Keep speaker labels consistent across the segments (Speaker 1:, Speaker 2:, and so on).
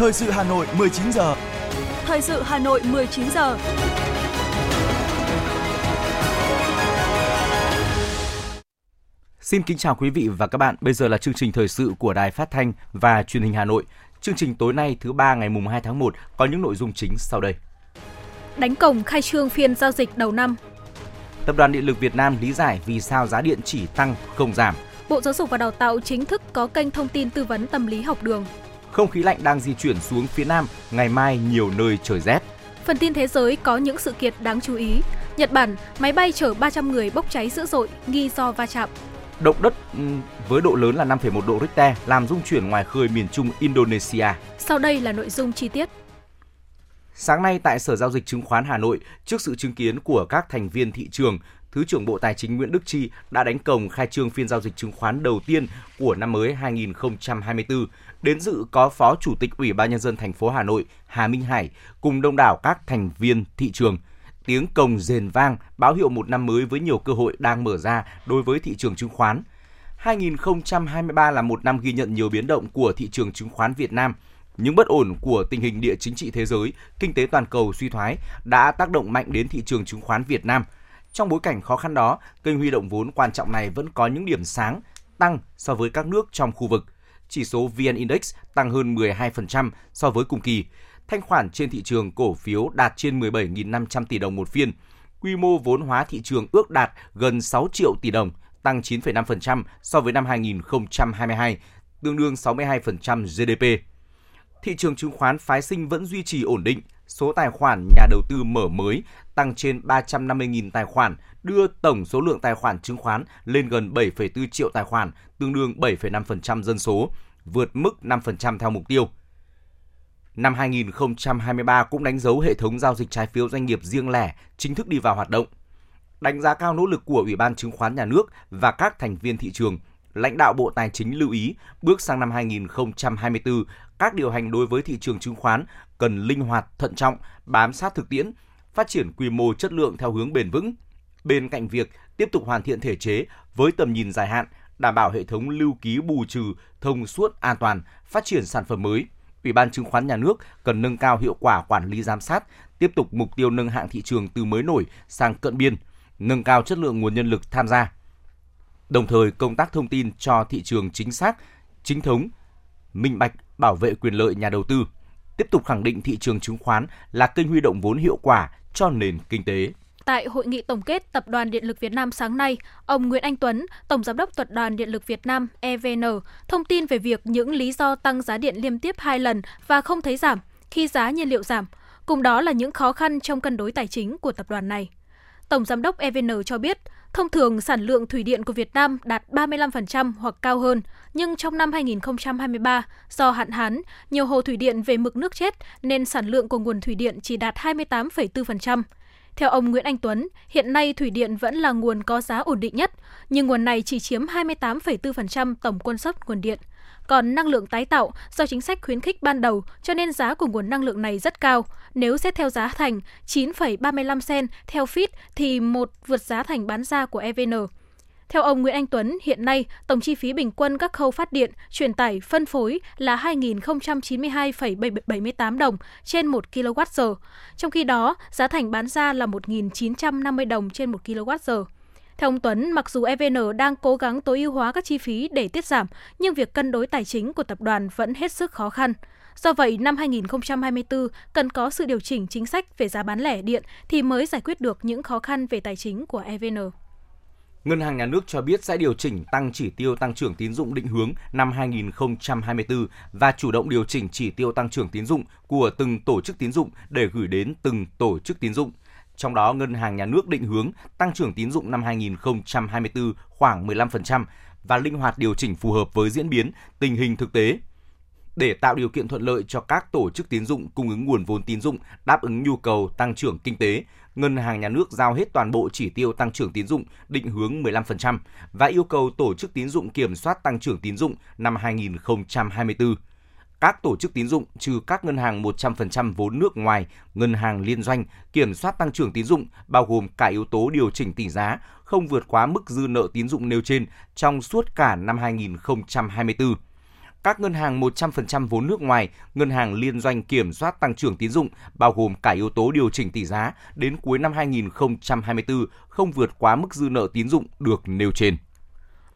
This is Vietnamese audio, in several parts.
Speaker 1: Thời sự Hà Nội 19 giờ.
Speaker 2: Thời sự Hà Nội 19 giờ.
Speaker 3: Xin kính chào quý vị và các bạn. Bây giờ là chương trình thời sự của Đài Phát thanh và Truyền hình Hà Nội. Chương trình tối nay thứ ba ngày mùng 2 tháng 1 có những nội dung chính sau đây.
Speaker 2: Đánh cổng khai trương phiên giao dịch đầu năm.
Speaker 3: Tập đoàn Điện lực Việt Nam lý giải vì sao giá điện chỉ tăng không giảm.
Speaker 2: Bộ Giáo dục và Đào tạo chính thức có kênh thông tin tư vấn tâm lý học đường.
Speaker 3: Không khí lạnh đang di chuyển xuống phía Nam, ngày mai nhiều nơi trời rét.
Speaker 2: Phần tin thế giới có những sự kiện đáng chú ý. Nhật Bản, máy bay chở 300 người bốc cháy dữ dội nghi do va chạm.
Speaker 3: Động đất với độ lớn là 5,1 độ Richter làm rung chuyển ngoài khơi miền Trung Indonesia.
Speaker 2: Sau đây là nội dung chi tiết.
Speaker 3: Sáng nay tại Sở Giao dịch Chứng khoán Hà Nội, trước sự chứng kiến của các thành viên thị trường, Thứ trưởng Bộ Tài chính Nguyễn Đức Chi đã đánh cổng khai trương phiên giao dịch chứng khoán đầu tiên của năm mới 2024. Đến dự có Phó Chủ tịch Ủy ban nhân dân thành phố Hà Nội Hà Minh Hải cùng đông đảo các thành viên thị trường. Tiếng cồng rền vang báo hiệu một năm mới với nhiều cơ hội đang mở ra đối với thị trường chứng khoán. 2023 là một năm ghi nhận nhiều biến động của thị trường chứng khoán Việt Nam. Những bất ổn của tình hình địa chính trị thế giới, kinh tế toàn cầu suy thoái đã tác động mạnh đến thị trường chứng khoán Việt Nam – trong bối cảnh khó khăn đó, kênh huy động vốn quan trọng này vẫn có những điểm sáng tăng so với các nước trong khu vực. Chỉ số VN Index tăng hơn 12% so với cùng kỳ. Thanh khoản trên thị trường cổ phiếu đạt trên 17.500 tỷ đồng một phiên. Quy mô vốn hóa thị trường ước đạt gần 6 triệu tỷ đồng, tăng 9,5% so với năm 2022, tương đương 62% GDP. Thị trường chứng khoán phái sinh vẫn duy trì ổn định, số tài khoản nhà đầu tư mở mới tăng trên 350.000 tài khoản, đưa tổng số lượng tài khoản chứng khoán lên gần 7,4 triệu tài khoản, tương đương 7,5% dân số, vượt mức 5% theo mục tiêu. Năm 2023 cũng đánh dấu hệ thống giao dịch trái phiếu doanh nghiệp riêng lẻ chính thức đi vào hoạt động. Đánh giá cao nỗ lực của Ủy ban Chứng khoán Nhà nước và các thành viên thị trường, lãnh đạo Bộ Tài chính lưu ý bước sang năm 2024, các điều hành đối với thị trường chứng khoán cần linh hoạt, thận trọng, bám sát thực tiễn, phát triển quy mô chất lượng theo hướng bền vững. Bên cạnh việc tiếp tục hoàn thiện thể chế với tầm nhìn dài hạn, đảm bảo hệ thống lưu ký bù trừ thông suốt an toàn, phát triển sản phẩm mới. Ủy ban chứng khoán nhà nước cần nâng cao hiệu quả quản lý giám sát, tiếp tục mục tiêu nâng hạng thị trường từ mới nổi sang cận biên, nâng cao chất lượng nguồn nhân lực tham gia. Đồng thời, công tác thông tin cho thị trường chính xác, chính thống, minh bạch, bảo vệ quyền lợi nhà đầu tư, tiếp tục khẳng định thị trường chứng khoán là kênh huy động vốn hiệu quả cho nền kinh tế.
Speaker 2: Tại hội nghị tổng kết Tập đoàn Điện lực Việt Nam sáng nay, ông Nguyễn Anh Tuấn, Tổng Giám đốc Tập đoàn Điện lực Việt Nam EVN, thông tin về việc những lý do tăng giá điện liên tiếp hai lần và không thấy giảm khi giá nhiên liệu giảm, cùng đó là những khó khăn trong cân đối tài chính của tập đoàn này. Tổng Giám đốc EVN cho biết, thông thường sản lượng thủy điện của Việt Nam đạt 35% hoặc cao hơn, nhưng trong năm 2023, do hạn hán, nhiều hồ thủy điện về mực nước chết nên sản lượng của nguồn thủy điện chỉ đạt 28,4%. Theo ông Nguyễn Anh Tuấn, hiện nay thủy điện vẫn là nguồn có giá ổn định nhất, nhưng nguồn này chỉ chiếm 28,4% tổng quân suất nguồn điện. Còn năng lượng tái tạo, do chính sách khuyến khích ban đầu cho nên giá của nguồn năng lượng này rất cao. Nếu xét theo giá thành 9,35 sen theo feed thì một vượt giá thành bán ra của EVN. Theo ông Nguyễn Anh Tuấn, hiện nay tổng chi phí bình quân các khâu phát điện, truyền tải, phân phối là 2.092,78 đồng trên 1 kWh. Trong khi đó, giá thành bán ra là 1.950 đồng trên 1 kWh. Theo ông Tuấn, mặc dù EVN đang cố gắng tối ưu hóa các chi phí để tiết giảm, nhưng việc cân đối tài chính của tập đoàn vẫn hết sức khó khăn. Do vậy, năm 2024 cần có sự điều chỉnh chính sách về giá bán lẻ điện thì mới giải quyết được những khó khăn về tài chính của EVN.
Speaker 3: Ngân hàng Nhà nước cho biết sẽ điều chỉnh tăng chỉ tiêu tăng trưởng tín dụng định hướng năm 2024 và chủ động điều chỉnh chỉ tiêu tăng trưởng tín dụng của từng tổ chức tín dụng để gửi đến từng tổ chức tín dụng. Trong đó, Ngân hàng Nhà nước định hướng tăng trưởng tín dụng năm 2024 khoảng 15% và linh hoạt điều chỉnh phù hợp với diễn biến, tình hình thực tế. Để tạo điều kiện thuận lợi cho các tổ chức tín dụng cung ứng nguồn vốn tín dụng đáp ứng nhu cầu tăng trưởng kinh tế, Ngân hàng Nhà nước giao hết toàn bộ chỉ tiêu tăng trưởng tín dụng định hướng 15% và yêu cầu tổ chức tín dụng kiểm soát tăng trưởng tín dụng năm 2024 các tổ chức tín dụng trừ các ngân hàng 100% vốn nước ngoài, ngân hàng liên doanh kiểm soát tăng trưởng tín dụng bao gồm cả yếu tố điều chỉnh tỷ giá không vượt quá mức dư nợ tín dụng nêu trên trong suốt cả năm 2024. các ngân hàng 100% vốn nước ngoài, ngân hàng liên doanh kiểm soát tăng trưởng tín dụng, bao gồm cả yếu tố điều chỉnh tỷ giá, đến cuối năm 2024 không vượt quá mức dư nợ tín dụng được nêu trên.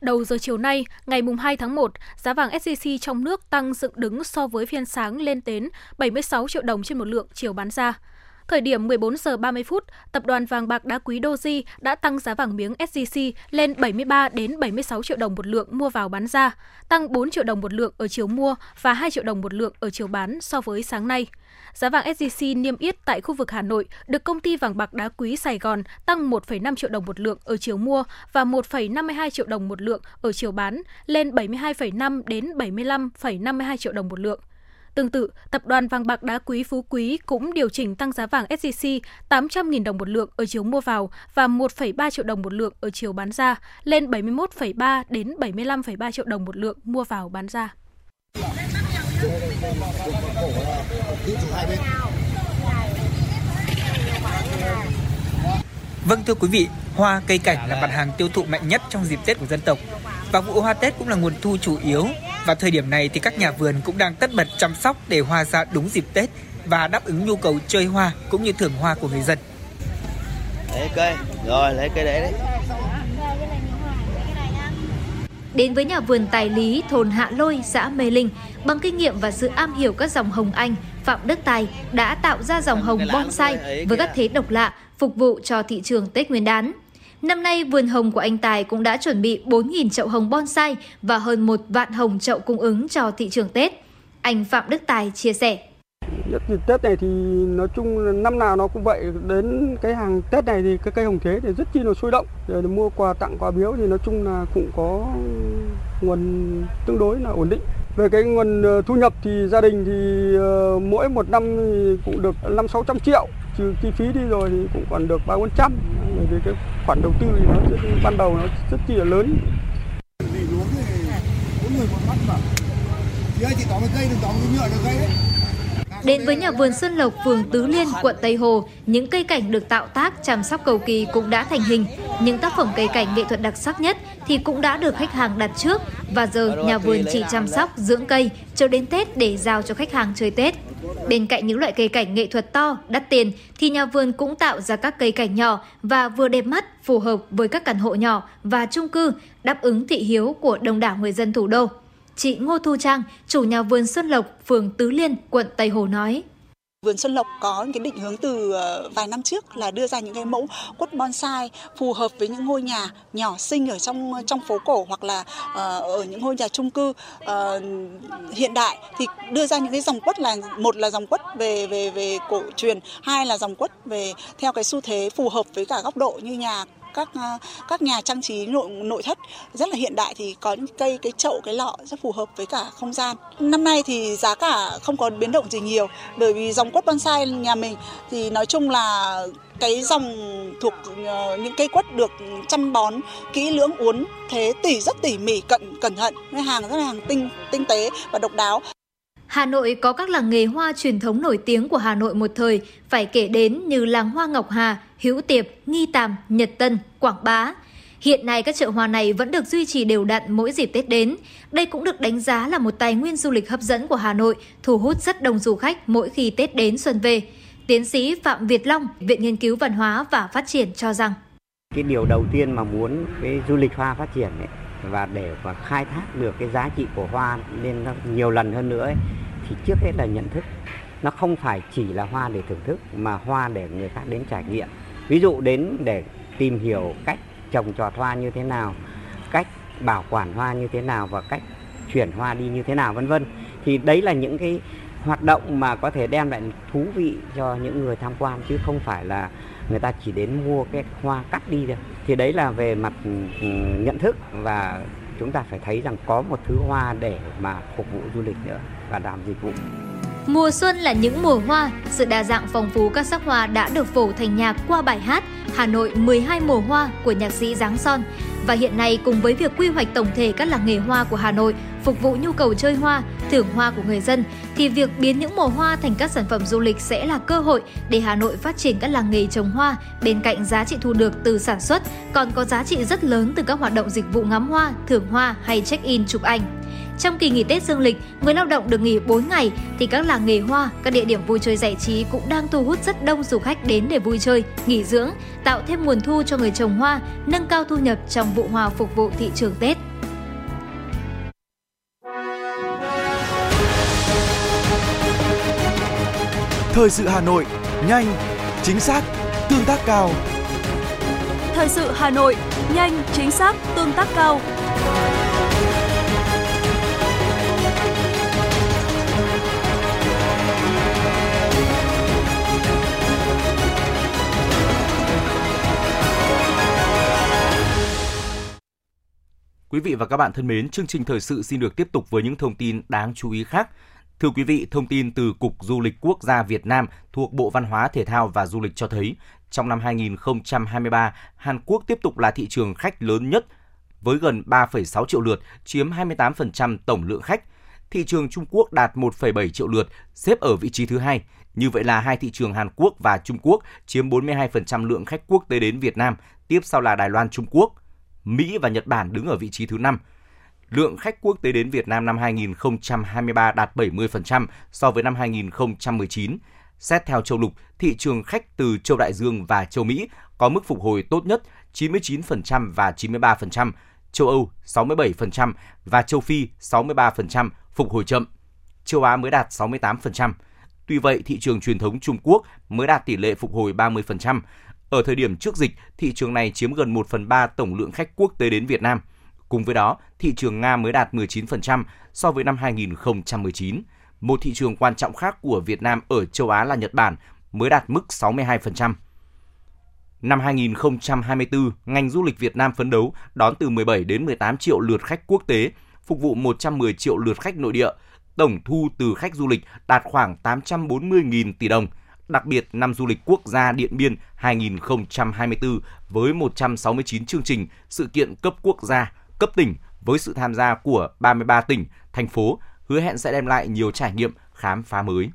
Speaker 2: Đầu giờ chiều nay, ngày 2 tháng 1, giá vàng SJC trong nước tăng dựng đứng so với phiên sáng lên đến 76 triệu đồng trên một lượng chiều bán ra. Thời điểm 14 giờ 30 phút, tập đoàn vàng bạc đá quý Doji đã tăng giá vàng miếng SJC lên 73 đến 76 triệu đồng một lượng mua vào bán ra, tăng 4 triệu đồng một lượng ở chiều mua và 2 triệu đồng một lượng ở chiều bán so với sáng nay. Giá vàng SJC niêm yết tại khu vực Hà Nội được công ty vàng bạc đá quý Sài Gòn tăng 1,5 triệu đồng một lượng ở chiều mua và 1,52 triệu đồng một lượng ở chiều bán lên 72,5 đến 75,52 triệu đồng một lượng. Tương tự, tập đoàn vàng bạc đá quý Phú Quý cũng điều chỉnh tăng giá vàng SJC 800.000 đồng một lượng ở chiều mua vào và 1,3 triệu đồng một lượng ở chiều bán ra, lên 71,3 đến 75,3 triệu đồng một lượng mua vào bán ra.
Speaker 1: Vâng thưa quý vị, hoa cây cảnh là mặt hàng tiêu thụ mạnh nhất trong dịp Tết của dân tộc. Và vụ hoa Tết cũng là nguồn thu chủ yếu. Và thời điểm này thì các nhà vườn cũng đang tất bật chăm sóc để hoa ra đúng dịp Tết và đáp ứng nhu cầu chơi hoa cũng như thưởng hoa của người dân.
Speaker 4: Lấy cây, rồi lấy cây đấy đấy.
Speaker 5: Đến với nhà vườn Tài Lý, thôn Hạ Lôi, xã Mê Linh, bằng kinh nghiệm và sự am hiểu các dòng hồng Anh, Phạm Đức Tài đã tạo ra dòng hồng bonsai với các thế độc lạ phục vụ cho thị trường Tết Nguyên đán. Năm nay, vườn hồng của anh Tài cũng đã chuẩn bị 4.000 chậu hồng bonsai và hơn một vạn hồng chậu cung ứng cho thị trường Tết. Anh Phạm Đức Tài chia sẻ.
Speaker 6: Nhất dịp Tết này thì nói chung năm nào nó cũng vậy. Đến cái hàng Tết này thì cái cây hồng thế thì rất chi là sôi động. Để mua quà tặng quà biếu thì nói chung là cũng có nguồn tương đối là ổn định. Về cái nguồn ờ, thu nhập thì gia đình thì ờ, mỗi một năm thì cũng được 5 600 triệu trừ chi phí đi rồi thì cũng còn được ba bốn trăm. Bởi vì cái khoản đầu tư thì nó rất, ban đầu nó rất chi là lớn.
Speaker 5: Đến với nhà vườn Xuân Lộc, phường Tứ Liên, quận Tây Hồ, những cây cảnh được tạo tác chăm sóc cầu kỳ cũng đã thành hình. Những tác phẩm cây cảnh nghệ thuật đặc sắc nhất thì cũng đã được khách hàng đặt trước. Và giờ nhà vườn chỉ chăm sóc, dưỡng cây cho đến Tết để giao cho khách hàng chơi Tết. Bên cạnh những loại cây cảnh nghệ thuật to, đắt tiền thì nhà vườn cũng tạo ra các cây cảnh nhỏ và vừa đẹp mắt, phù hợp với các căn hộ nhỏ và chung cư, đáp ứng thị hiếu của đông đảo người dân thủ đô. Chị Ngô Thu Trang, chủ nhà vườn Xuân Lộc, phường Tứ Liên, quận Tây Hồ nói.
Speaker 7: Vườn Xuân Lộc có cái định hướng từ ờ, vài năm trước là đưa ra những cái mẫu quất bonsai phù hợp với những ngôi nhà nhỏ xinh ở trong trong phố cổ hoặc là ờ, ở những ngôi nhà chung cư. Ờ, hiện đại thì đưa ra những cái dòng quất là một là dòng quất về về về cổ truyền, hai là dòng quất về theo cái xu thế phù hợp với cả góc độ như nhà các ờ, các nhà trang trí nội nội thất rất là hiện đại thì có những cây cái chậu cái lọ rất phù hợp với cả không gian. Năm nay thì giá cả không có biến động gì nhiều bởi vì dòng quất bonsai nhà mình thì nói chung là cái dòng thuộc ờ, những cây quất được chăm bón kỹ lưỡng uốn thế tỉ rất tỉ mỉ cẩn cẩn thận cái hàng rất là hàng tinh tinh tế và độc đáo
Speaker 5: Hà Nội có các làng nghề hoa truyền thống nổi tiếng của Hà Nội một thời, phải kể đến như làng hoa Ngọc Hà, Hữu Tiệp, Nghi Tàm, Nhật Tân, Quảng Bá. Hiện nay các chợ hoa này vẫn được duy trì đều đặn mỗi dịp Tết đến. Đây cũng được đánh giá là một tài nguyên du lịch hấp dẫn của Hà Nội, thu hút rất đông du khách mỗi khi Tết đến xuân về. Tiến sĩ Phạm Việt Long, Viện Nghiên cứu Văn hóa và Phát triển cho rằng
Speaker 8: cái điều đầu tiên mà muốn cái du lịch hoa phát triển ấy, và để mà khai thác được cái giá trị của hoa lên nhiều lần hơn nữa ấy, thì trước hết là nhận thức nó không phải chỉ là hoa để thưởng thức mà hoa để người khác đến trải nghiệm ví dụ đến để tìm hiểu cách trồng trọt hoa như thế nào, cách bảo quản hoa như thế nào và cách chuyển hoa đi như thế nào, vân vân. Thì đấy là những cái hoạt động mà có thể đem lại thú vị cho những người tham quan, chứ không phải là người ta chỉ đến mua cái hoa cắt đi được thì đấy là về mặt ừ, ừ, nhận thức và chúng ta phải thấy rằng có một thứ hoa để mà phục vụ du lịch nữa và làm dịch vụ.
Speaker 5: Mùa xuân là những mùa hoa, sự đa dạng phong phú các sắc hoa đã được phổ thành nhạc qua bài hát Hà Nội 12 mùa hoa của nhạc sĩ Giáng Son. Và hiện nay cùng với việc quy hoạch tổng thể các làng nghề hoa của Hà Nội phục vụ nhu cầu chơi hoa, thưởng hoa của người dân thì việc biến những mùa hoa thành các sản phẩm du lịch sẽ là cơ hội để Hà Nội phát triển các làng nghề trồng hoa bên cạnh giá trị thu được từ sản xuất còn có giá trị rất lớn từ các hoạt động dịch vụ ngắm hoa, thưởng hoa hay check-in chụp ảnh. Trong kỳ nghỉ Tết dương lịch, người lao động được nghỉ 4 ngày thì các làng nghề hoa, các địa điểm vui chơi giải trí cũng đang thu hút rất đông du khách đến để vui chơi, nghỉ dưỡng, tạo thêm nguồn thu cho người trồng hoa, nâng cao thu nhập trong vụ hoa phục vụ thị trường Tết.
Speaker 9: Thời sự Hà Nội, nhanh, chính xác, tương tác cao.
Speaker 10: Thời sự Hà Nội, nhanh, chính xác, tương tác cao.
Speaker 3: Quý vị và các bạn thân mến, chương trình thời sự xin được tiếp tục với những thông tin đáng chú ý khác. Thưa quý vị, thông tin từ Cục Du lịch Quốc gia Việt Nam thuộc Bộ Văn hóa Thể thao và Du lịch cho thấy, trong năm 2023, Hàn Quốc tiếp tục là thị trường khách lớn nhất với gần 3,6 triệu lượt, chiếm 28% tổng lượng khách. Thị trường Trung Quốc đạt 1,7 triệu lượt, xếp ở vị trí thứ hai. Như vậy là hai thị trường Hàn Quốc và Trung Quốc chiếm 42% lượng khách quốc tế đến Việt Nam, tiếp sau là Đài Loan Trung Quốc. Mỹ và Nhật Bản đứng ở vị trí thứ 5 lượng khách quốc tế đến Việt Nam năm 2023 đạt 70% so với năm 2019. Xét theo châu lục, thị trường khách từ châu Đại Dương và châu Mỹ có mức phục hồi tốt nhất 99% và 93%, châu Âu 67% và châu Phi 63% phục hồi chậm. Châu Á mới đạt 68%. Tuy vậy, thị trường truyền thống Trung Quốc mới đạt tỷ lệ phục hồi 30%. Ở thời điểm trước dịch, thị trường này chiếm gần 1 phần 3 tổng lượng khách quốc tế đến Việt Nam – Cùng với đó, thị trường Nga mới đạt 19% so với năm 2019. Một thị trường quan trọng khác của Việt Nam ở châu Á là Nhật Bản mới đạt mức 62%. Năm 2024, ngành du lịch Việt Nam phấn đấu đón từ 17 đến 18 triệu lượt khách quốc tế, phục vụ 110 triệu lượt khách nội địa. Tổng thu từ khách du lịch đạt khoảng 840.000 tỷ đồng. Đặc biệt, năm du lịch quốc gia Điện Biên 2024 với 169 chương trình, sự kiện cấp quốc gia, cấp tỉnh với sự tham gia của 33 tỉnh, thành phố hứa hẹn sẽ đem lại nhiều trải nghiệm khám phá mới.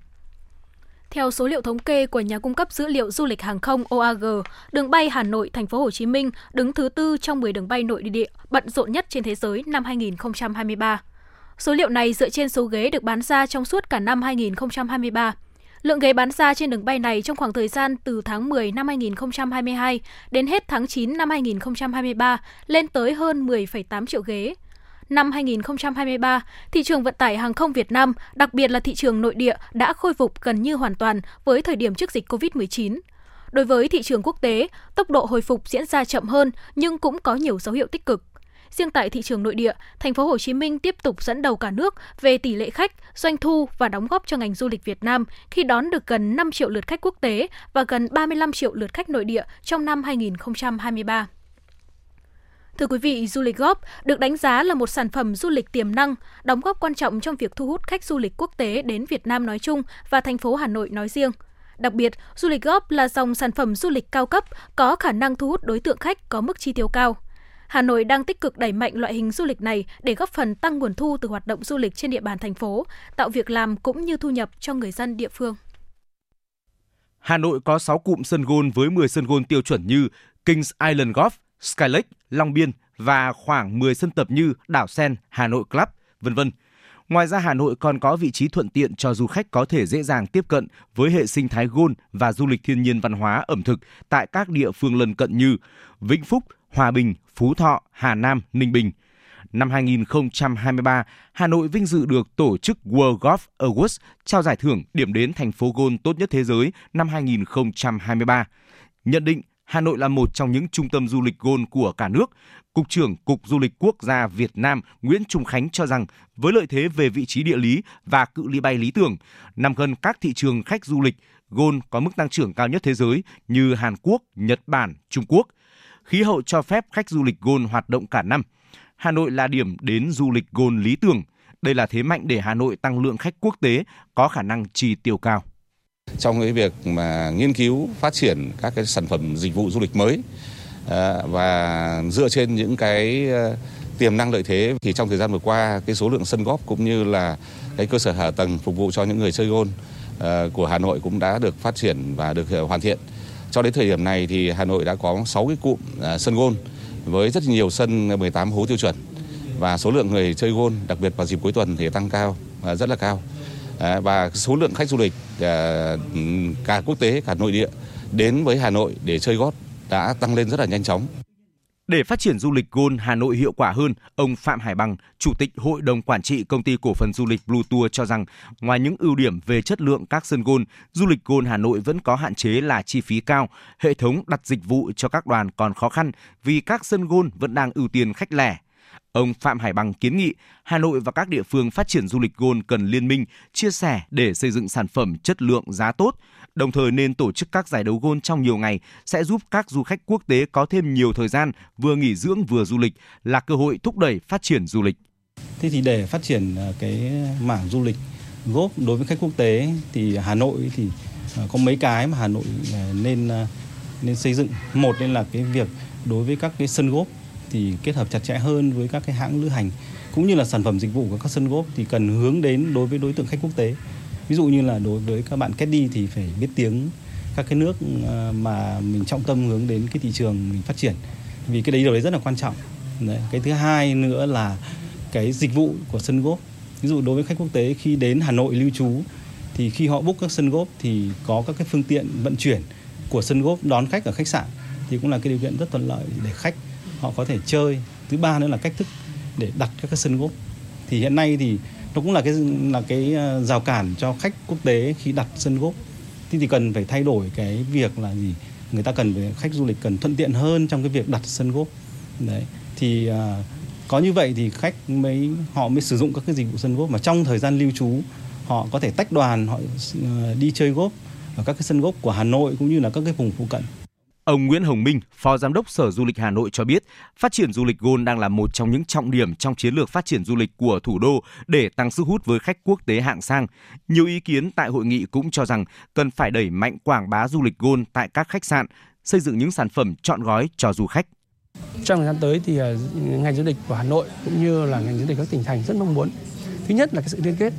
Speaker 2: Theo số liệu thống kê của nhà cung cấp dữ liệu du lịch hàng không OAG, đường bay Hà Nội Thành phố Hồ Chí Minh đứng thứ tư trong 10 đường bay nội địa bận rộn nhất trên thế giới năm 2023. Số liệu này dựa trên số ghế được bán ra trong suốt cả năm 2023. Lượng ghế bán ra trên đường bay này trong khoảng thời gian từ tháng 10 năm 2022 đến hết tháng 9 năm 2023 lên tới hơn 10,8 triệu ghế. Năm 2023, thị trường vận tải hàng không Việt Nam, đặc biệt là thị trường nội địa đã khôi phục gần như hoàn toàn với thời điểm trước dịch COVID-19. Đối với thị trường quốc tế, tốc độ hồi phục diễn ra chậm hơn nhưng cũng có nhiều dấu hiệu tích cực. Riêng tại thị trường nội địa, thành phố Hồ Chí Minh tiếp tục dẫn đầu cả nước về tỷ lệ khách, doanh thu và đóng góp cho ngành du lịch Việt Nam khi đón được gần 5 triệu lượt khách quốc tế và gần 35 triệu lượt khách nội địa trong năm 2023. Thưa quý vị, du lịch góp được đánh giá là một sản phẩm du lịch tiềm năng, đóng góp quan trọng trong việc thu hút khách du lịch quốc tế đến Việt Nam nói chung và thành phố Hà Nội nói riêng. Đặc biệt, du lịch góp là dòng sản phẩm du lịch cao cấp có khả năng thu hút đối tượng khách có mức chi tiêu cao. Hà Nội đang tích cực đẩy mạnh loại hình du lịch này để góp phần tăng nguồn thu từ hoạt động du lịch trên địa bàn thành phố, tạo việc làm cũng như thu nhập cho người dân địa phương.
Speaker 3: Hà Nội có 6 cụm sân gôn với 10 sân gôn tiêu chuẩn như Kings Island Golf, Skylake, Long Biên và khoảng 10 sân tập như Đảo Sen, Hà Nội Club, vân vân. Ngoài ra Hà Nội còn có vị trí thuận tiện cho du khách có thể dễ dàng tiếp cận với hệ sinh thái gôn và du lịch thiên nhiên văn hóa ẩm thực tại các địa phương lân cận như Vĩnh Phúc, Hòa Bình, Phú Thọ, Hà Nam, Ninh Bình. Năm 2023, Hà Nội vinh dự được tổ chức World Golf Awards trao giải thưởng điểm đến thành phố gôn tốt nhất thế giới năm 2023. Nhận định Hà Nội là một trong những trung tâm du lịch gôn của cả nước. Cục trưởng Cục Du lịch Quốc gia Việt Nam Nguyễn Trung Khánh cho rằng với lợi thế về vị trí địa lý và cự ly bay lý tưởng, nằm gần các thị trường khách du lịch, gôn có mức tăng trưởng cao nhất thế giới như Hàn Quốc, Nhật Bản, Trung Quốc – khí hậu cho phép khách du lịch Gôn hoạt động cả năm. Hà Nội là điểm đến du lịch Gôn lý tưởng. Đây là thế mạnh để Hà Nội tăng lượng khách quốc tế có khả năng chi tiêu cao.
Speaker 11: Trong cái việc mà nghiên cứu, phát triển các cái sản phẩm dịch vụ du lịch mới à, và dựa trên những cái ờ, tiềm năng lợi thế thì trong thời gian vừa qua, cái số lượng sân góp cũng như là cái cơ sở hạ tầng phục vụ cho những người chơi gôn ờ, của Hà Nội cũng đã được phát triển và được ờ, hoàn thiện. Cho đến thời điểm này thì Hà Nội đã có 6 cái cụm sân gôn với rất nhiều sân 18 hố tiêu chuẩn. và số lượng người chơi gôn đặc biệt vào dịp cuối tuần thì tăng cao rất là cao À, và số lượng khách du lịch à, cả quốc tế cả nội địa đến với Hà Nội để chơi gót đã tăng lên rất là nhanh chóng.
Speaker 3: Để phát triển du lịch Gold Hà Nội hiệu quả hơn, ông Phạm Hải Bằng, Chủ tịch Hội đồng Quản trị Công ty Cổ phần Du lịch Blue Tour cho rằng, ngoài những ưu điểm về chất lượng các sân Gold, du lịch Gold Hà Nội vẫn có hạn chế là chi phí cao, hệ thống đặt dịch vụ cho các đoàn còn khó khăn vì các sân Gold vẫn đang ưu tiên khách lẻ. Ông Phạm Hải Bằng kiến nghị Hà Nội và các địa phương phát triển du lịch Gôn cần liên minh, chia sẻ để xây dựng sản phẩm chất lượng giá tốt, đồng thời nên tổ chức các giải đấu gôn trong nhiều ngày sẽ giúp các du khách quốc tế có thêm nhiều thời gian vừa nghỉ dưỡng vừa du lịch là cơ hội thúc đẩy phát triển du lịch.
Speaker 12: Thế thì để phát triển à, cái mảng du lịch góp đối với khách quốc tế thì Hà Nội thì à, có mấy cái mà Hà Nội à, nên nên xây dựng. Một nên là cái việc đối với các cái sân góp thì kết hợp chặt chẽ hơn với các cái hãng lữ hành, cũng như là sản phẩm dịch vụ của các sân góp thì cần hướng đến đối với đối tượng khách quốc tế. Ví dụ như là đối với các bạn kết đi thì phải biết tiếng các cái nước ờ, mà mình trọng tâm hướng đến cái thị trường mình phát triển. Vì cái đấy điều đấy rất là quan trọng. Đấy. cái thứ hai nữa là cái dịch vụ của sân góp ví dụ đối với khách quốc tế khi đến Hà Nội lưu trú thì khi họ book các sân góp thì có các cái phương tiện vận chuyển của sân góp đón khách ở khách sạn thì cũng là cái điều kiện rất thuận lợi để khách họ có thể chơi. Thứ ba nữa là cách thức để đặt các cái sân gốc thì hiện nay thì nó cũng là cái là cái ờ, rào cản cho khách quốc tế khi đặt sân gốc thì, thì cần phải thay đổi cái việc là gì? Người ta cần phải khách du lịch cần thuận tiện hơn trong cái việc đặt sân gốc đấy. Thì à, có như vậy thì khách mới họ mới sử dụng các cái dịch vụ sân gốc mà trong thời gian lưu trú họ có thể tách đoàn họ ờ, đi chơi gốc ở các cái sân gốc của Hà Nội cũng như là các cái vùng phụ cận.
Speaker 3: Ông Nguyễn Hồng Minh, Phó Giám đốc Sở Du lịch Hà Nội cho biết, phát triển du lịch Gold đang là một trong những trọng điểm trong chiến lược phát triển du lịch của thủ đô để tăng sức hút với khách quốc tế hạng sang. Nhiều ý kiến tại hội nghị cũng cho rằng cần phải đẩy mạnh quảng bá du lịch Gold tại các khách sạn, xây dựng những sản phẩm chọn gói cho du khách.
Speaker 13: Trong thời gian tới thì ờ, ngành du lịch của Hà Nội cũng như là ngành du lịch các tỉnh thành rất mong muốn. Thứ nhất là cái sự liên kết.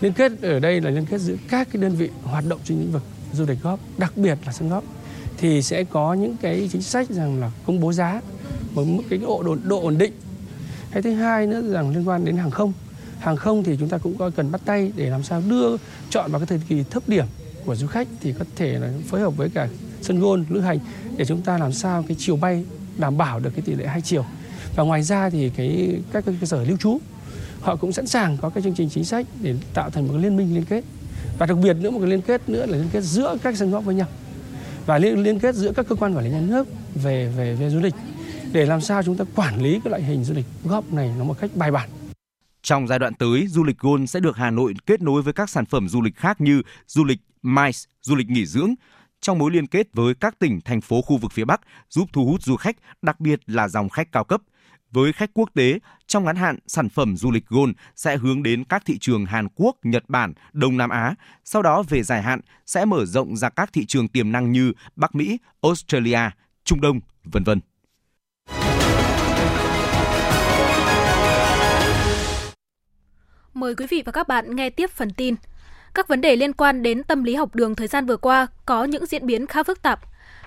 Speaker 13: Liên kết ở đây là liên kết giữa các cái đơn vị hoạt động trên lĩnh vực du lịch góp, đặc biệt là sân góp thì sẽ có những cái chính sách rằng là công bố giá một mức cái độ độ, độ ổn định. Cái thứ hai nữa rằng liên quan đến hàng không. Hàng không thì chúng ta cũng coi cần bắt tay để làm sao đưa chọn vào cái thời kỳ thấp điểm của du khách thì có thể là phối hợp với cả sân gôn lữ hành để chúng ta làm sao cái chiều bay đảm bảo được cái tỷ lệ hai chiều. Và ngoài ra thì cái các cơ sở lưu trú họ cũng sẵn sàng có cái chương trình chính sách để tạo thành một cái liên minh liên kết. Và đặc biệt nữa một cái liên kết nữa là liên kết giữa các sân góp với nhau và liên, liên kết giữa các cơ quan quản lý nhà nước về về về du lịch để làm sao chúng ta quản lý cái loại hình du lịch góp này nó một cách bài bản.
Speaker 3: Trong giai đoạn tới, du lịch Gold sẽ được Hà Nội kết nối với các sản phẩm du lịch khác như du lịch MICE, du lịch nghỉ dưỡng, trong mối liên kết với các tỉnh, thành phố khu vực phía Bắc giúp thu hút du khách, đặc biệt là dòng khách cao cấp – với khách quốc tế, trong ngắn hạn, sản phẩm du lịch Gold sẽ hướng đến các thị trường Hàn Quốc, Nhật Bản, Đông Nam Á. Sau đó về dài hạn sẽ mở rộng ra các thị trường tiềm năng như Bắc Mỹ, Australia, Trung Đông, vân vân.
Speaker 2: Mời quý vị và các bạn nghe tiếp phần tin. Các vấn đề liên quan đến tâm lý học đường thời gian vừa qua có những diễn biến khá phức tạp.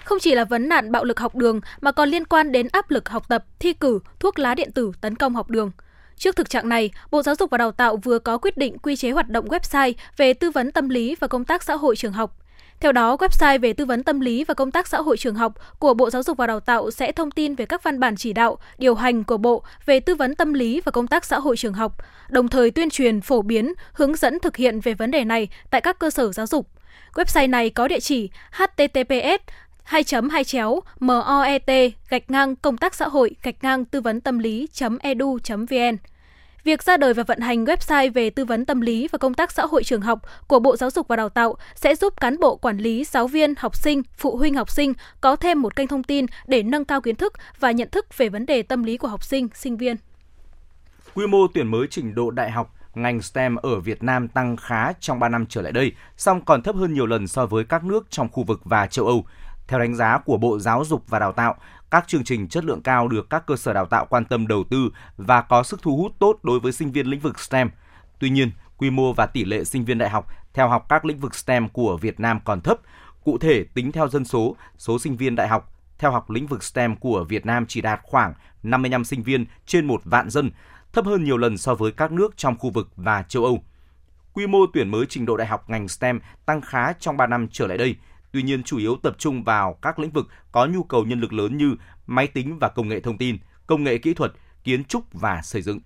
Speaker 2: Không chỉ là vấn nạn bạo lực học đường mà còn liên quan đến áp lực học tập, thi cử, thuốc lá điện tử tấn công học đường. Trước thực trạng này, Bộ Giáo dục và Đào tạo vừa có quyết định quy chế hoạt động website về tư vấn tâm lý và công tác xã hội trường học. Theo đó, website về tư vấn tâm lý và công tác xã hội trường học của Bộ Giáo dục và Đào tạo sẽ thông tin về các văn bản chỉ đạo, điều hành của Bộ về tư vấn tâm lý và công tác xã hội trường học, đồng thời tuyên truyền, phổ biến, hướng dẫn thực hiện về vấn đề này tại các cơ sở giáo dục. Website này có địa chỉ https 2 2 chéo MOET gạch ngang công tác xã hội gạch ngang tư vấn tâm lý.edu.vn. Việc ra đời và vận hành website về tư vấn tâm lý và công tác xã hội trường học của Bộ Giáo dục và Đào tạo sẽ giúp cán bộ quản lý, giáo viên, học sinh, phụ huynh học sinh có thêm một kênh thông tin để nâng cao kiến thức và nhận thức về vấn đề tâm lý của học sinh, sinh viên.
Speaker 3: Quy mô tuyển mới trình độ đại học ngành STEM ở Việt Nam tăng khá trong 3 năm trở lại đây, song còn thấp hơn nhiều lần so với các nước trong khu vực và châu Âu. Theo đánh giá của Bộ Giáo dục và Đào tạo, các chương trình chất lượng cao được các cơ sở đào tạo quan tâm đầu tư và có sức thu hút tốt đối với sinh viên lĩnh vực STEM. Tuy nhiên, quy mô và tỷ lệ sinh viên đại học theo học các lĩnh vực STEM của Việt Nam còn thấp. Cụ thể, tính theo dân số, số sinh viên đại học theo học lĩnh vực STEM của Việt Nam chỉ đạt khoảng 55 sinh viên trên một vạn dân, thấp hơn nhiều lần so với các nước trong khu vực và châu Âu. Quy mô tuyển mới trình độ đại học ngành STEM tăng khá trong 3 năm trở lại đây, tuy nhiên chủ yếu tập trung vào các lĩnh vực có nhu cầu nhân lực lớn như máy tính và công nghệ thông tin, công nghệ kỹ thuật, kiến trúc và xây dựng.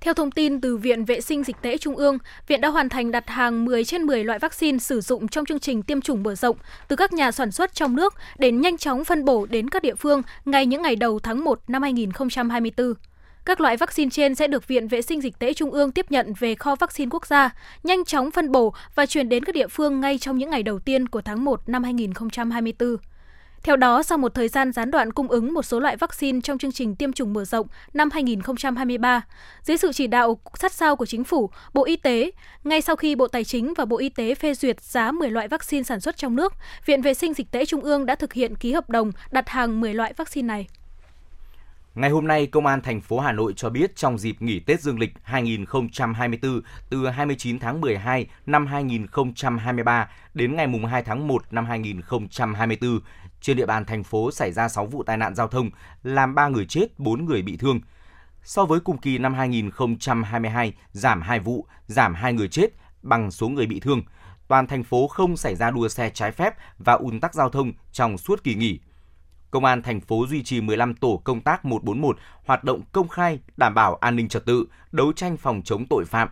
Speaker 2: Theo thông tin từ Viện Vệ sinh Dịch tễ Trung ương, Viện đã hoàn thành đặt hàng 10 trên 10 loại vaccine sử dụng trong chương trình tiêm chủng mở rộng từ các nhà sản xuất trong nước để nhanh chóng phân bổ đến các địa phương ngay những ngày đầu tháng 1 năm 2024. Các loại vaccine trên sẽ được Viện Vệ sinh Dịch tễ Trung ương tiếp nhận về kho vaccine quốc gia, nhanh chóng phân bổ và chuyển đến các địa phương ngay trong những ngày đầu tiên của tháng 1 năm 2024. Theo đó, sau một thời gian gián đoạn cung ứng một số loại vaccine trong chương trình tiêm chủng mở rộng năm 2023, dưới sự chỉ đạo sát sao của Chính phủ, Bộ Y tế, ngay sau khi Bộ Tài chính và Bộ Y tế phê duyệt giá 10 loại vaccine sản xuất trong nước, Viện Vệ sinh Dịch tễ Trung ương đã thực hiện ký hợp đồng đặt hàng 10 loại vaccine này.
Speaker 3: Ngày hôm nay, Công an thành phố Hà Nội cho biết trong dịp nghỉ Tết Dương lịch 2024 từ 29 tháng 12 năm 2023 đến ngày 2 tháng 1 năm 2024, trên địa bàn thành phố xảy ra 6 vụ tai nạn giao thông, làm 3 người chết, 4 người bị thương. So với cùng kỳ năm 2022, giảm 2 vụ, giảm 2 người chết bằng số người bị thương. Toàn thành phố không xảy ra đua xe trái phép và ùn tắc giao thông trong suốt kỳ nghỉ. Công an thành phố duy trì 15 tổ công tác 141 hoạt động công khai, đảm bảo an ninh trật tự, đấu tranh phòng chống tội phạm.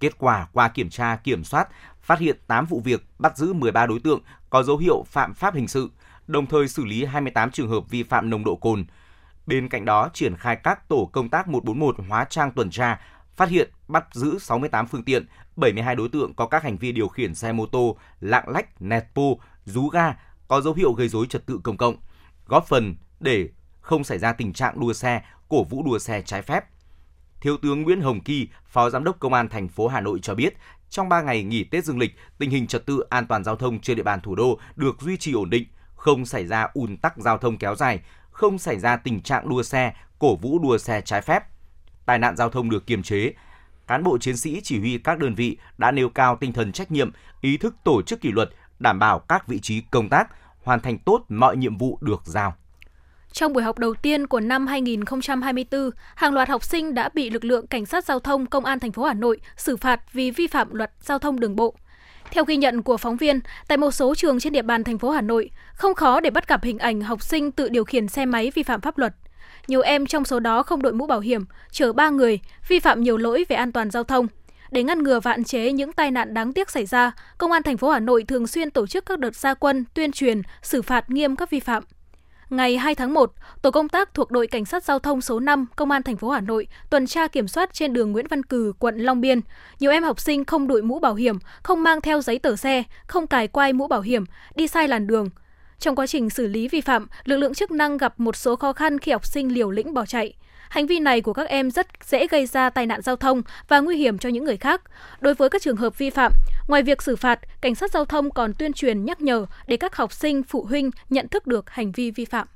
Speaker 3: Kết quả qua kiểm tra, kiểm soát, phát hiện 8 vụ việc, bắt giữ 13 đối tượng có dấu hiệu phạm pháp hình sự, đồng thời xử lý 28 trường hợp vi phạm nồng độ cồn. Bên cạnh đó, triển khai các tổ công tác 141 hóa trang tuần tra, phát hiện, bắt giữ 68 phương tiện, 72 đối tượng có các hành vi điều khiển xe mô tô, lạng lách, nẹt pô rú ga, có dấu hiệu gây dối trật tự công cộng, góp phần để không xảy ra tình trạng đua xe, cổ vũ đua xe trái phép. Thiếu tướng Nguyễn Hồng Kỳ, Phó Giám đốc Công an thành phố Hà Nội cho biết, trong 3 ngày nghỉ Tết Dương lịch, tình hình trật tự an toàn giao thông trên địa bàn thủ đô được duy trì ổn định, không xảy ra ùn tắc giao thông kéo dài, không xảy ra tình trạng đua xe, cổ vũ đua xe trái phép. Tai nạn giao thông được kiềm chế. Cán bộ chiến sĩ chỉ huy các đơn vị đã nêu cao tinh thần trách nhiệm, ý thức tổ chức kỷ luật, đảm bảo các vị trí công tác, hoàn thành tốt mọi nhiệm vụ được giao.
Speaker 2: Trong buổi học đầu tiên của năm 2024, hàng loạt học sinh đã bị lực lượng cảnh sát giao thông công an thành phố Hà Nội xử phạt vì vi phạm luật giao thông đường bộ. Theo ghi nhận của phóng viên, tại một số trường trên địa bàn thành phố Hà Nội, không khó để bắt gặp hình ảnh học sinh tự điều khiển xe máy vi phạm pháp luật. Nhiều em trong số đó không đội mũ bảo hiểm, chở ba người, vi phạm nhiều lỗi về an toàn giao thông. Để ngăn ngừa và hạn chế những tai nạn đáng tiếc xảy ra, Công an thành phố Hà Nội thường xuyên tổ chức các đợt gia quân, tuyên truyền, xử phạt nghiêm các vi phạm. Ngày 2 tháng 1, tổ công tác thuộc đội cảnh sát giao thông số 5 Công an thành phố Hà Nội tuần tra kiểm soát trên đường Nguyễn Văn Cừ, quận Long Biên. Nhiều em học sinh không đội mũ bảo hiểm, không mang theo giấy tờ xe, không cài quai mũ bảo hiểm, đi sai làn đường. Trong quá trình xử lý vi phạm, lực lượng chức năng gặp một số khó khăn khi học sinh liều lĩnh bỏ chạy. Hành vi này của các em rất dễ gây ra tai nạn giao thông và nguy hiểm cho những người khác. Đối với các trường hợp vi phạm, ngoài việc xử phạt, cảnh sát giao thông còn tuyên truyền nhắc nhở để các học sinh, phụ huynh nhận thức được hành vi vi phạm.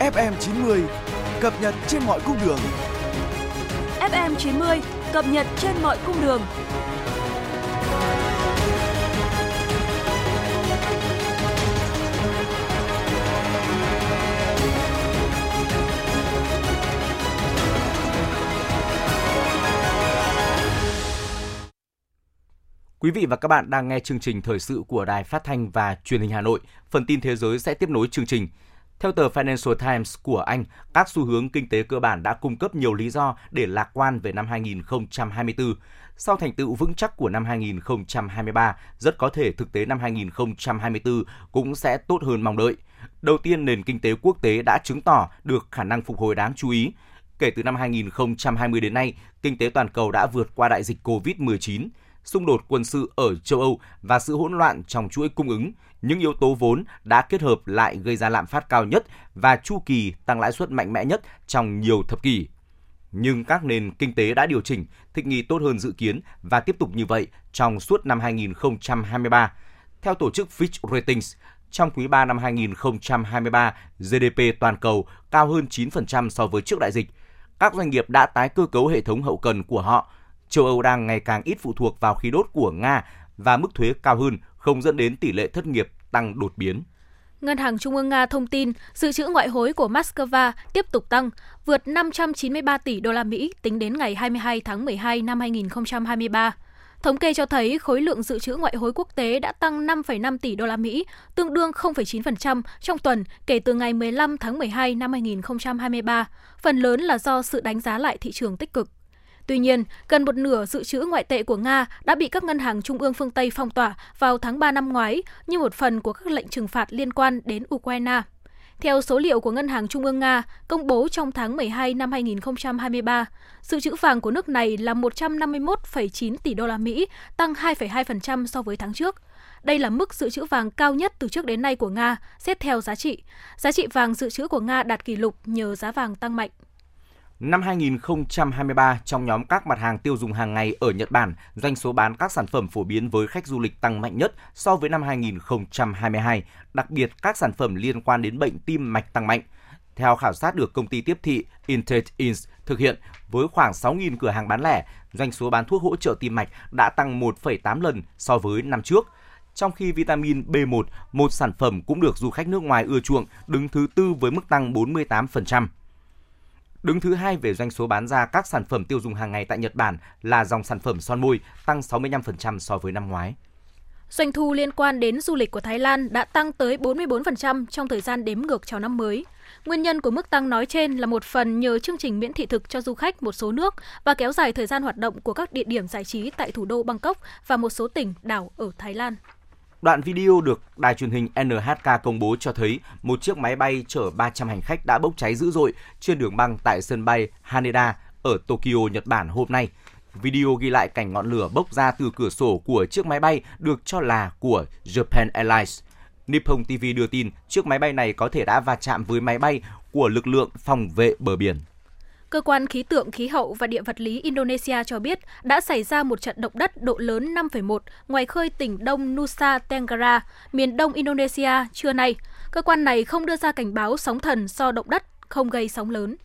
Speaker 9: FM 90 cập nhật trên mọi cung đường.
Speaker 10: FM 90 cập nhật trên mọi cung đường.
Speaker 3: Quý vị và các bạn đang nghe chương trình thời sự của Đài Phát thanh và Truyền hình Hà Nội. Phần tin thế giới sẽ tiếp nối chương trình. Theo tờ Financial Times của Anh, các xu hướng kinh tế cơ bản đã cung cấp nhiều lý do để lạc quan về năm 2024. Sau thành tựu vững chắc của năm 2023, rất có thể thực tế năm 2024 cũng sẽ tốt hơn mong đợi. Đầu tiên, nền kinh tế quốc tế đã chứng tỏ được khả năng phục hồi đáng chú ý. Kể từ năm 2020 đến nay, kinh tế toàn cầu đã vượt qua đại dịch COVID-19 xung đột quân sự ở châu Âu và sự hỗn loạn trong chuỗi cung ứng, những yếu tố vốn đã kết hợp lại gây ra lạm phát cao nhất và chu kỳ tăng lãi suất mạnh mẽ nhất trong nhiều thập kỷ. Nhưng các nền kinh tế đã điều chỉnh, thích nghi tốt hơn dự kiến và tiếp tục như vậy trong suốt năm 2023. Theo tổ chức Fitch Ratings, trong quý 3 năm 2023, GDP toàn cầu cao hơn 9% so với trước đại dịch. Các doanh nghiệp đã tái cơ cấu hệ thống hậu cần của họ, châu Âu đang ngày càng ít phụ thuộc vào khí đốt của Nga và mức thuế cao hơn không dẫn đến tỷ lệ thất nghiệp tăng đột biến.
Speaker 2: Ngân hàng Trung ương Nga thông tin dự trữ ngoại hối của Moscow tiếp tục tăng, vượt 593 tỷ đô la Mỹ tính đến ngày 22 tháng 12 năm 2023. Thống kê cho thấy khối lượng dự trữ ngoại hối quốc tế đã tăng 5,5 tỷ đô la Mỹ, tương đương 0,9% trong tuần kể từ ngày 15 tháng 12 năm 2023, phần lớn là do sự đánh giá lại thị trường tích cực. Tuy nhiên, gần một nửa dự trữ ngoại tệ của Nga đã bị các ngân hàng trung ương phương Tây phong tỏa vào tháng 3 năm ngoái như một phần của các lệnh trừng phạt liên quan đến Ukraine. Theo số liệu của Ngân hàng Trung ương Nga công bố trong tháng 12 năm 2023, dự trữ vàng của nước này là 151,9 tỷ đô la Mỹ, tăng 2,2% so với tháng trước. Đây là mức dự trữ vàng cao nhất từ trước đến nay của Nga, xét theo giá trị. Giá trị vàng dự trữ của Nga đạt kỷ lục nhờ giá vàng tăng mạnh.
Speaker 3: Năm 2023, trong nhóm các mặt hàng tiêu dùng hàng ngày ở Nhật Bản, doanh số bán các sản phẩm phổ biến với khách du lịch tăng mạnh nhất so với năm 2022, đặc biệt các sản phẩm liên quan đến bệnh tim mạch tăng mạnh. Theo khảo sát được công ty tiếp thị Intet Ins thực hiện với khoảng 6.000 cửa hàng bán lẻ, doanh số bán thuốc hỗ trợ tim mạch đã tăng 1,8 lần so với năm trước. Trong khi vitamin B1, một sản phẩm cũng được du khách nước ngoài ưa chuộng, đứng thứ tư với mức tăng 48%. Đứng thứ hai về doanh số bán ra các sản phẩm tiêu dùng hàng ngày tại Nhật Bản là dòng sản phẩm son môi, tăng 65% so với năm ngoái.
Speaker 2: Doanh thu liên quan đến du lịch của Thái Lan đã tăng tới 44% trong thời gian đếm ngược chào năm mới. Nguyên nhân của mức tăng nói trên là một phần nhờ chương trình miễn thị thực cho du khách một số nước và kéo dài thời gian hoạt động của các địa điểm giải trí tại thủ đô Bangkok và một số tỉnh, đảo ở Thái Lan.
Speaker 3: Đoạn video được đài truyền hình NHK công bố cho thấy một chiếc máy bay chở 300 hành khách đã bốc cháy dữ dội trên đường băng tại sân bay Haneda ở Tokyo, Nhật Bản hôm nay. Video ghi lại cảnh ngọn lửa bốc ra từ cửa sổ của chiếc máy bay được cho là của Japan Airlines. Nippon TV đưa tin chiếc máy bay này có thể đã va chạm với máy bay của lực lượng phòng vệ bờ biển.
Speaker 2: Cơ quan khí tượng, khí hậu và địa vật lý Indonesia cho biết đã xảy ra một trận động đất độ lớn 5,1 ngoài khơi tỉnh đông Nusa Tenggara, miền đông Indonesia trưa nay. Cơ quan này không đưa ra cảnh báo sóng thần do động đất không gây sóng lớn.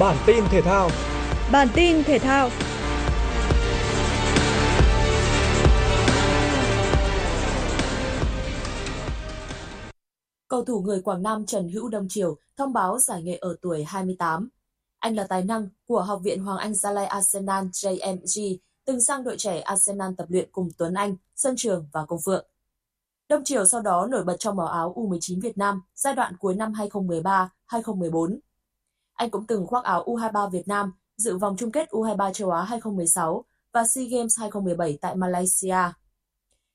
Speaker 9: Bản tin thể thao
Speaker 10: Bản tin thể thao
Speaker 14: Cầu thủ người Quảng Nam Trần Hữu Đông Triều thông báo giải nghệ ở tuổi 28. Anh là tài năng của Học viện Hoàng Anh Gia Lai Arsenal JMG, từng sang đội trẻ Arsenal tập luyện cùng Tuấn Anh, Sơn Trường và Công Phượng. Đông Triều sau đó nổi bật trong màu áo U19 Việt Nam giai đoạn cuối năm 2013-2014. Anh cũng từng khoác áo U23 Việt Nam dự vòng chung kết U23 châu Á 2016 và SEA Games 2017 tại Malaysia.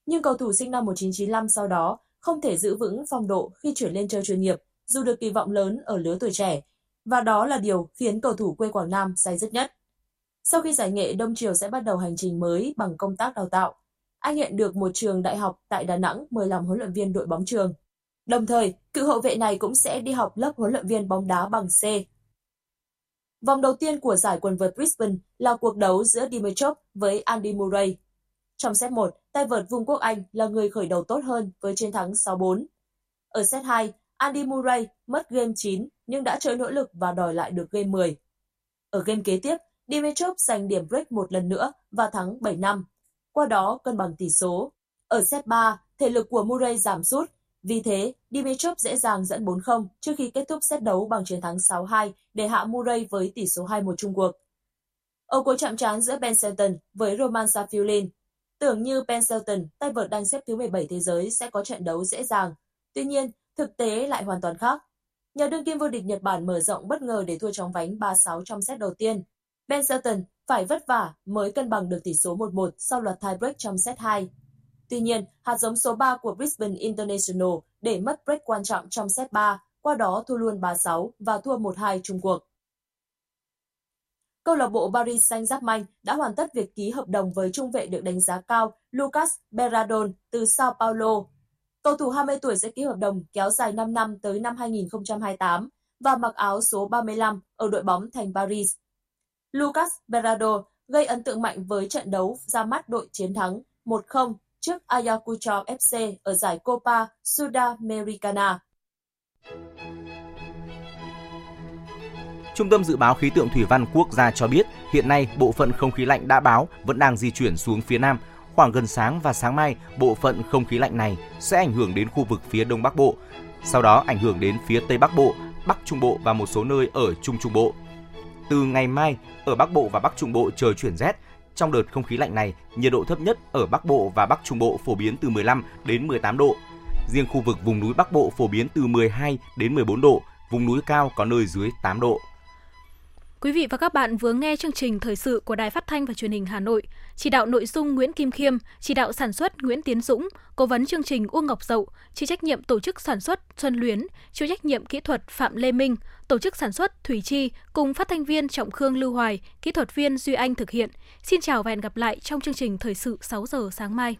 Speaker 14: Nhưng cầu thủ sinh năm 1995 sau đó không thể giữ vững phong độ khi chuyển lên chơi chuyên nghiệp, dù được kỳ vọng lớn ở lứa tuổi trẻ, và đó là điều khiến cầu thủ quê Quảng Nam say dứt nhất. Sau khi giải nghệ, Đông Triều sẽ bắt đầu hành trình mới bằng công tác đào tạo. Anh hiện được một trường đại học tại Đà Nẵng mời làm huấn luyện viên đội bóng trường. Đồng thời, cựu hậu vệ này cũng sẽ đi học lớp huấn luyện viên bóng đá bằng C. Vòng đầu tiên của giải quần vợt Brisbane là cuộc đấu giữa Dimitrov với Andy Murray. Trong set 1, tay vợt Vương quốc Anh là người khởi đầu tốt hơn với chiến thắng 6-4. Ở set 2, Andy Murray mất game 9 nhưng đã chơi nỗ lực và đòi lại được game 10. Ở game kế tiếp, Dimitrov giành điểm break một lần nữa và thắng 7-5. Qua đó cân bằng tỷ số. Ở set 3, thể lực của Murray giảm sút. Vì thế, Dimitrov dễ dàng dẫn 4-0 trước khi kết thúc set đấu bằng chiến thắng 6-2 để hạ Murray với tỷ số 2-1 chung cuộc. Ở cuộc chạm trán giữa Ben Shelton với Roman Safiulin. Tưởng như Ben tay vợt đang xếp thứ 17 thế giới sẽ có trận đấu dễ dàng. Tuy nhiên, thực tế lại hoàn toàn khác. Nhà đương kim vô địch Nhật Bản mở rộng bất ngờ để thua chóng vánh 3-6 trong set đầu tiên. Ben phải vất vả mới cân bằng được tỷ số 1-1 sau loạt tiebreak trong set 2. Tuy nhiên, hạt giống số 3 của Brisbane International để mất break quan trọng trong set 3, qua đó thua luôn 3-6 và thua 1-2 chung cuộc. Câu lạc bộ Paris Saint-Germain đã hoàn tất việc ký hợp đồng với trung vệ được đánh giá cao Lucas Berardon từ Sao Paulo. Cầu thủ 20 tuổi sẽ ký hợp đồng kéo dài 5 năm tới năm 2028 và mặc áo số 35 ở đội bóng thành Paris. Lucas Berardo gây ấn tượng mạnh với trận đấu ra mắt đội chiến thắng 1-0 trước Ayacucho FC ở giải Copa Sudamericana.
Speaker 3: Trung tâm Dự báo Khí tượng Thủy văn Quốc gia cho biết, hiện nay bộ phận không khí lạnh đã báo vẫn đang di chuyển xuống phía Nam. Khoảng gần sáng và sáng mai, bộ phận không khí lạnh này sẽ ảnh hưởng đến khu vực phía Đông Bắc Bộ. Sau đó ảnh hưởng đến phía Tây Bắc Bộ, Bắc Trung Bộ và một số nơi ở Trung Trung Bộ. Từ ngày mai, ở Bắc Bộ và Bắc Trung Bộ trời chuyển rét. Trong đợt không khí lạnh này, nhiệt độ thấp nhất ở Bắc Bộ và Bắc Trung Bộ phổ biến từ 15 đến 18 độ. Riêng khu vực vùng núi Bắc Bộ phổ biến từ 12 đến 14 độ, vùng núi cao có nơi dưới 8 độ.
Speaker 2: Quý vị và các bạn vừa nghe chương trình thời sự của Đài Phát thanh và Truyền hình Hà Nội. Chỉ đạo nội dung Nguyễn Kim Khiêm, chỉ đạo sản xuất Nguyễn Tiến Dũng, cố vấn chương trình Uông Ngọc Dậu, chịu trách nhiệm tổ chức sản xuất Xuân Luyến, chịu trách nhiệm kỹ thuật Phạm Lê Minh, tổ chức sản xuất Thủy Chi cùng phát thanh viên Trọng Khương Lưu Hoài, kỹ thuật viên Duy Anh thực hiện. Xin chào và hẹn gặp lại trong chương trình thời sự 6 giờ sáng mai.